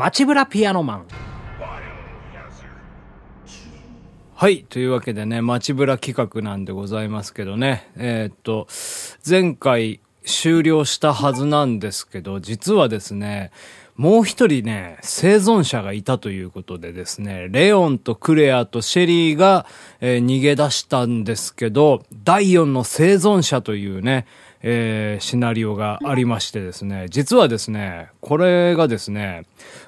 街ブラピアノマン。はい。というわけでね、街ブラ企画なんでございますけどね。えー、っと、前回終了したはずなんですけど、実はですね、もう一人ね、生存者がいたということでですね、レオンとクレアとシェリーが、えー、逃げ出したんですけど、第4の生存者というね、えー、シナリオがありましてですね、実はですね、これがですね、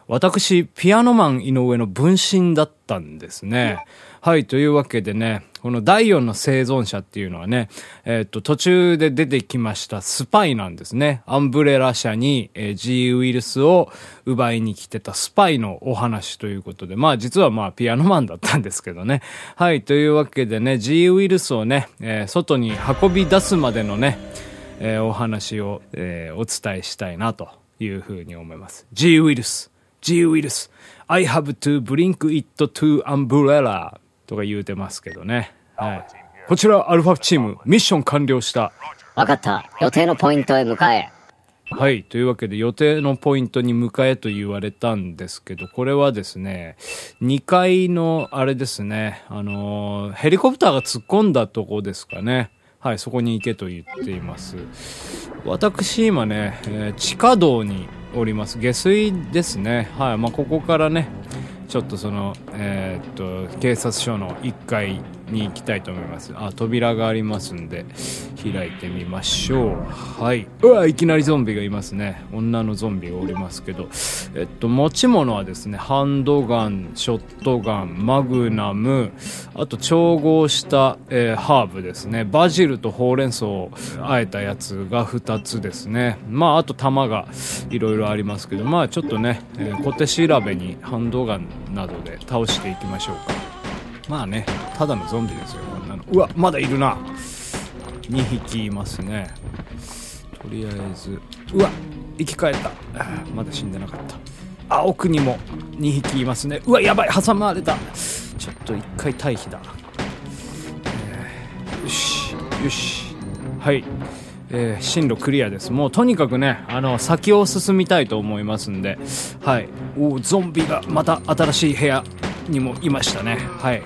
私、ピアノマン井上の分身だったんですね。はい、というわけでね、この第4の生存者っていうのはね、えー、っと、途中で出てきましたスパイなんですね。アンブレラ社に、えー、G ウイルスを奪いに来てたスパイのお話ということで、まあ実はまあピアノマンだったんですけどね。はい、というわけでね、G ウイルスをね、えー、外に運び出すまでのね、えー、お話を、えー、お伝えしたいなというふうに思います。G ウイルス、G ウイルス、I have to bring it to umbrella とか言うてますけどね。はい。こちら、アルファチーム、ミッション完了した。わかった。予定のポイントへ向かえ。はい。というわけで、予定のポイントに向かえと言われたんですけど、これはですね、2階の、あれですね、あのー、ヘリコプターが突っ込んだとこですかね。はい、そこに行けと言っています。私、今ね、えー、地下道におります。下水ですね。はい、まあ、ここからね、ちょっとその、えー、っと警察署の1階に行きたいと思います。あ扉がありますんで開いてみましょう。はい。うわいきなりゾンビがいますね。女のゾンビがおりますけど。えっと持ち物はですねハンドガンショットガンマグナムあと調合した、えー、ハーブですね。バジルとほうれん草をあえたやつが2つですね。まああと弾がいろいろありますけどまあちょっとね、えー、小手調べにハンドガンなどで倒していきましょうか。まあねただのゾンビですよこんなの。うわまだいるな。2匹いますね。とりあえずうわ生き返った。まだ死んでなかった。あ奥にも2匹いますね。うわやばい挟まれた。ちょっと1回退避だ、よしよし。はい。えー、進路クリアです。もうとにかくね、あの、先を進みたいと思いますんで、はい。おゾンビがまた新しい部屋。にもいましたね。はい。よ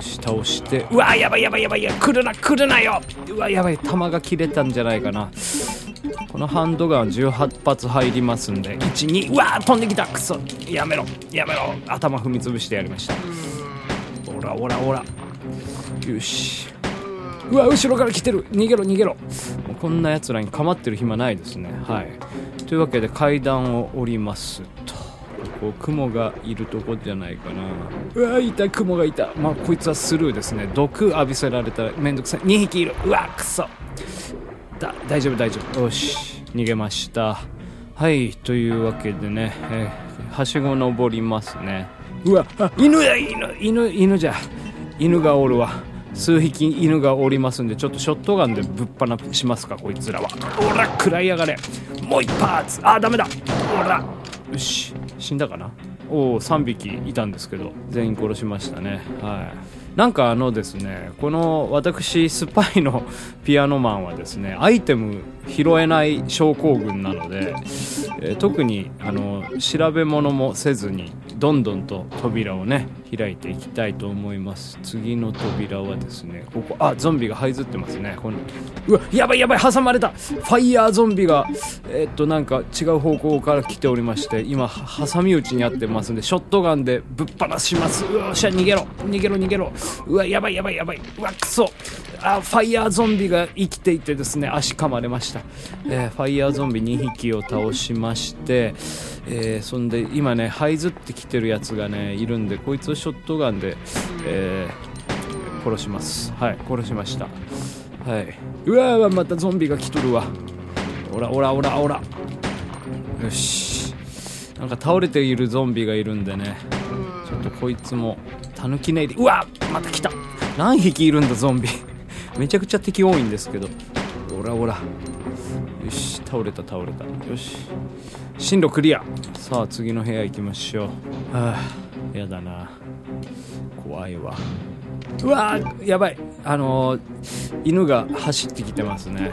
し、倒して、うわやばいやばいやばいや、来るな、来るなよ。うわ、やばい、弾が切れたんじゃないかな。このハンドガン18発入りますんで、1、2、うわ飛んできた。くそ。やめろ。やめろ。頭踏み潰してやりました。おらおらおら。よし。うわ後ろから来てる。逃げろ逃げろ。もうこんな奴らに構ってる暇ないですね。はい。というわけで階段を降りますと。こう雲がいるとこじゃないかな。うわいた雲がいた。まあこいつはスルーですね。毒浴びせられたらめんどくさい。2匹いる。うわくそ。だ大丈夫大丈夫。よし逃げました。はいというわけでね、えー、はしご登りますね。うわ犬や犬犬犬じゃ。犬がおるわ。数匹犬がおりますんでちょっとショットガンでぶっ放しますかこいつらは。おら食らいやがれ。もう一発。あダメだ。おら。よし。死んだかな？おお3匹いたんですけど全員殺しましたね。はい。なんかあのですねこの私スパイのピアノマンはですねアイテム拾えない症候群なので、えー、特にあの調べ物もせずにどんどんと扉をね開いていきたいと思います。次の扉はですねここ。あゾンビが這いずってますねこのうわやばいやばい挟まれた。ファイヤーゾンビがえー、っとなんか違う方向から来ておりまして今挟み撃ちにあってますんでショットガンでぶっ放します。うわっしゃ逃げろ。逃げろ逃げろ。うわやばいやばいやばい。うわくそ。あファイヤーゾンビが生きていてですね足噛まれました、えー、ファイヤーゾンビ2匹を倒しまして、えー、そんで今ね這いずってきてるやつがねいるんでこいつをショットガンで、えー、殺します。はい殺しました。はい。うわーまたゾンビが来とるわ。おらおらおらおら。よし。なんか倒れているゾンビがいるんでね。ちょっとこいつもタヌキネイリうわまた来た。何匹いるんだゾンビ。めちゃくちゃ敵多いんですけど。おらおら。よし倒れた倒れた。よし。進路クリア。さあ次の部屋行きましょう。はあ。やだな。怖いわ。うわやばい。あのー、犬が走ってきてますね。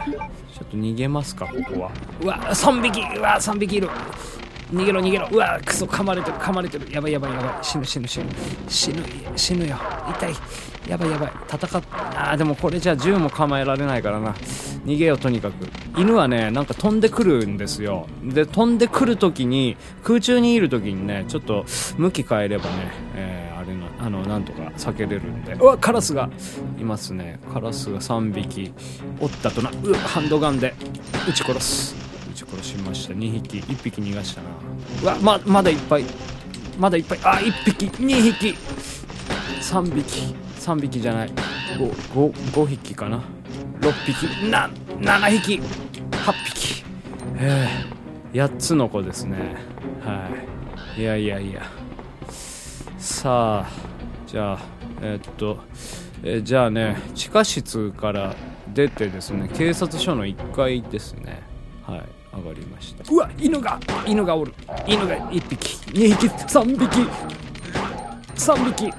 ちょっと逃げますかここは。うわ3匹。うわ3匹いる。逃げろ逃げろ。うわクソ噛まれてる噛まれてる。やばいやばいやばい。死ぬ死ぬ死ぬ。死ぬ死ぬよ。痛い。やばいやばい。戦っあーでもこれじゃ銃も構えられないからな逃げようとにかく。犬はねなんか飛んでくるんですよ。で飛んでくる時に空中にいる時にねちょっと向き変えればね、えーあれなあのなんとか避けれるんで。うわカラスが。いますね。カラスが3匹。おったとな。うわハンドガンで。撃ち殺す。撃ち殺しました。2匹。1匹逃がしたな。うわままだいっぱい。まだいっぱい。あ1匹。2匹。3匹。3匹じゃない。5, 5, 5匹かな。6匹。な7匹。8匹。ええ8つの子ですね。はい。いやいやいや。さあじゃあえっとえじゃあね地下室から出てですね警察署の1階ですね。はい。上がりました。うわ犬が犬がおる。犬が1匹。2匹。3匹。3匹。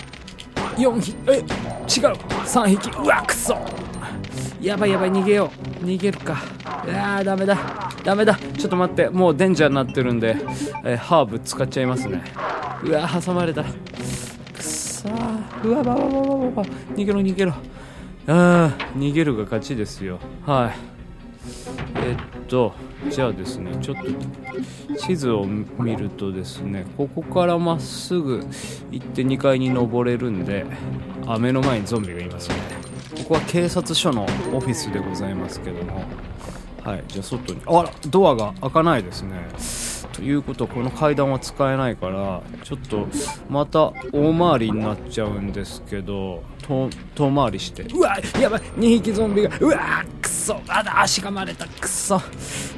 4匹。え違う。3匹。うわくそ。やばいやばい逃げよう。逃げるか。いやーダメだ。ダメだ。ちょっと待って。もうデンジャーになってるんで、えーハーブ使っちゃいますね。うわ挟まれた。くっさー。うわばばばばばば逃げろ逃げろ。あー逃げるが勝ちですよ。はい。えっとじゃあですねちょっと地図を見るとですねここからまっすぐ行って2階に登れるんであ目の前にゾンビがいますね。ここは警察署のオフィスでございますけども。はいじゃあ外に。あらドアが開かないですね。ということはこの階段は使えないからちょっとまた大回りになっちゃうんですけど遠回りして。うわやばい2匹ゾンビがうわくそあだ足がまれたくそ。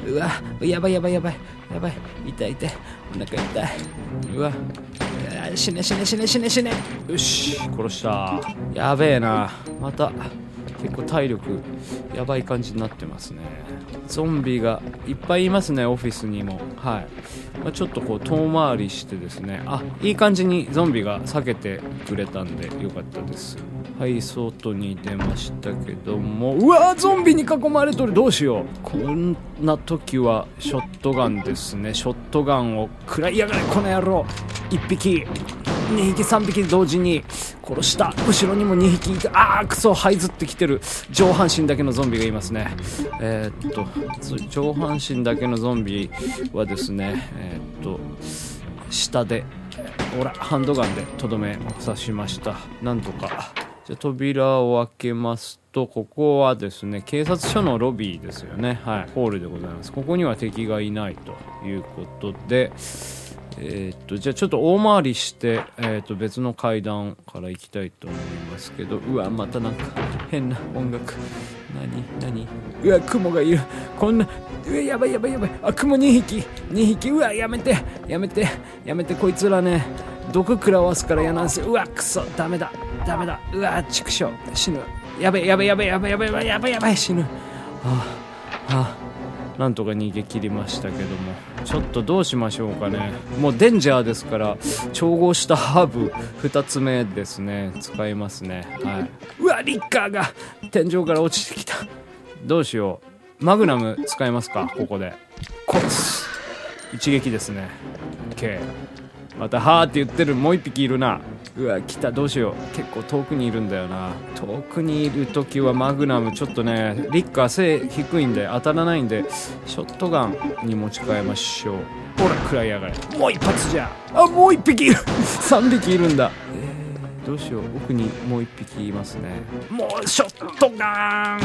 うわやばいやばいやばいやばい。痛い痛い。お腹痛い。うわ。死ね死ね死ね死ね死ねよし殺した。やべえな。また結構体力やばい感じになってますね。ゾンビがいっぱいいますねオフィスにも。はい、まあ、ちょっとこう遠回りしてですね。あいい感じにゾンビが避けてくれたんでよかったです。はい外に出ましたけども。うわーゾンビに囲まれとる。どうしよう。こんな時はショットガンですね。ショットガンを食らいやがれこの野郎。1匹2匹3匹同時に殺した。後ろにも2匹いてああクソ這いずってきてる。上半身だけのゾンビがいますね。えーっと上半身だけのゾンビはですねえーっと下でほらハンドガンでとどめを刺しました。なんとか。じゃ扉を開けますとここはですね警察署のロビーですよね。はい。ホールでございます。ここには敵がいないということでえーっとじゃあちょっと大回りして、えーっと別の階段から行きたいと思いますけどうわまたなんか変な音楽。何何？うわ雲がいる。こんなうわやばいやばいやばい。あ雲2匹。2匹。うわやめて。やめて。やめて。こいつらね毒食らわすから嫌なんですよ。うわくそ。ダメだ。ダメだ。うわ畜生。死ぬ。やべやべやべやべやべやべやべやべ死ぬ。はあはあなんとか逃げ切りましたけども。ちょっとどうしましょうかね。もうデンジャーですから調合したハーブ2つ目ですね。使いますね。はい。うわリッカーが天井から落ちてきた。どうしよう。マグナム使いますか？ここで。殺す一撃ですね。OK また「はーって言ってるもう一匹いるな。うわ来たどうしよう。結構遠くにいるんだよな。遠くにいる時はマグナム。ちょっとねリッカー背低いんで当たらないんでショットガンに持ち替えましょう。ほら食らいやがれ。もう一発じゃ。あもう一匹。いる3匹いるんだ。え、どうしよう。奥にもう一匹いますね。もうショットガン。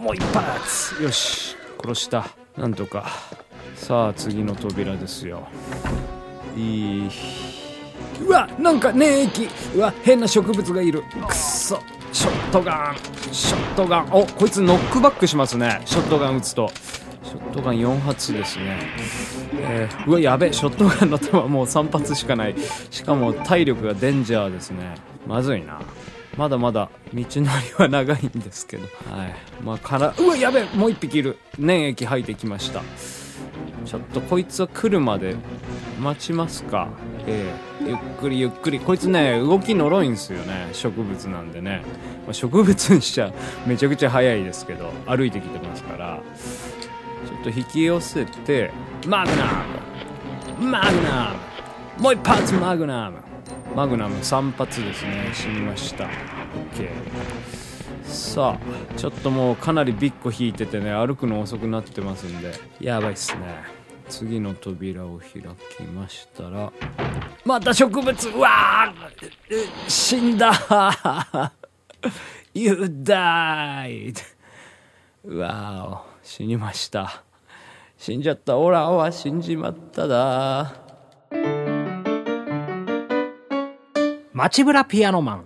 もう一発。よし。殺した。なんとか。さあ次の扉ですよ。いい。うわなんか粘液。うわ変な植物がいる。くっそ。ショットガン。ショットガン。おこいつノックバックしますね。ショットガン撃つと。ショットガン4発ですね。えーうわやべショットガンの弾もう3発しかない。しかも体力がデンジャーですね。まずいな。まだまだ道のりは長いんですけど。はい。まあからうわやべもう一匹いる。粘液吐いてきました。ちょっとこいつは来るまで待ちますか。ええゆっくりゆっくり。こいつね動きのろいんですよね。植物なんでね、まあ、植物にしちゃめちゃくちゃ速いですけど歩いてきてますから。ちょっと引き寄せてマグナム。マグナム。もう一発マグナム。マグナム3発ですね。死にました。OK さあちょっともうかなりビッコ引いててね歩くの遅くなってますんで。やばいっすね。次の扉を開きましたらまた植物うわー死んだ。You died うわー死にました。死んじゃった。オラは死んじまっただ。街ブラピアノマン。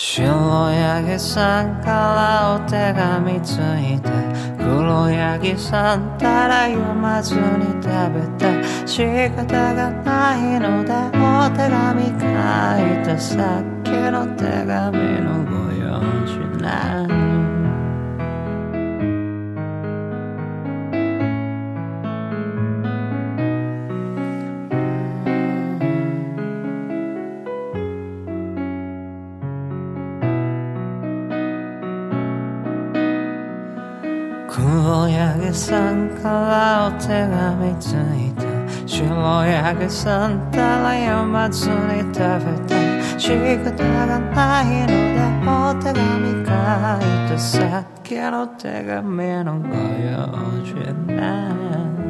白ヤギさんからお手紙ついて黒ヤギさんたら読まずに食べて仕方がないのでお手紙書いてさっきの手紙のからお手紙ついて白焼きさんたら読まずに食べて仕方がないのでお手紙書いてさっきの手紙のご用事な。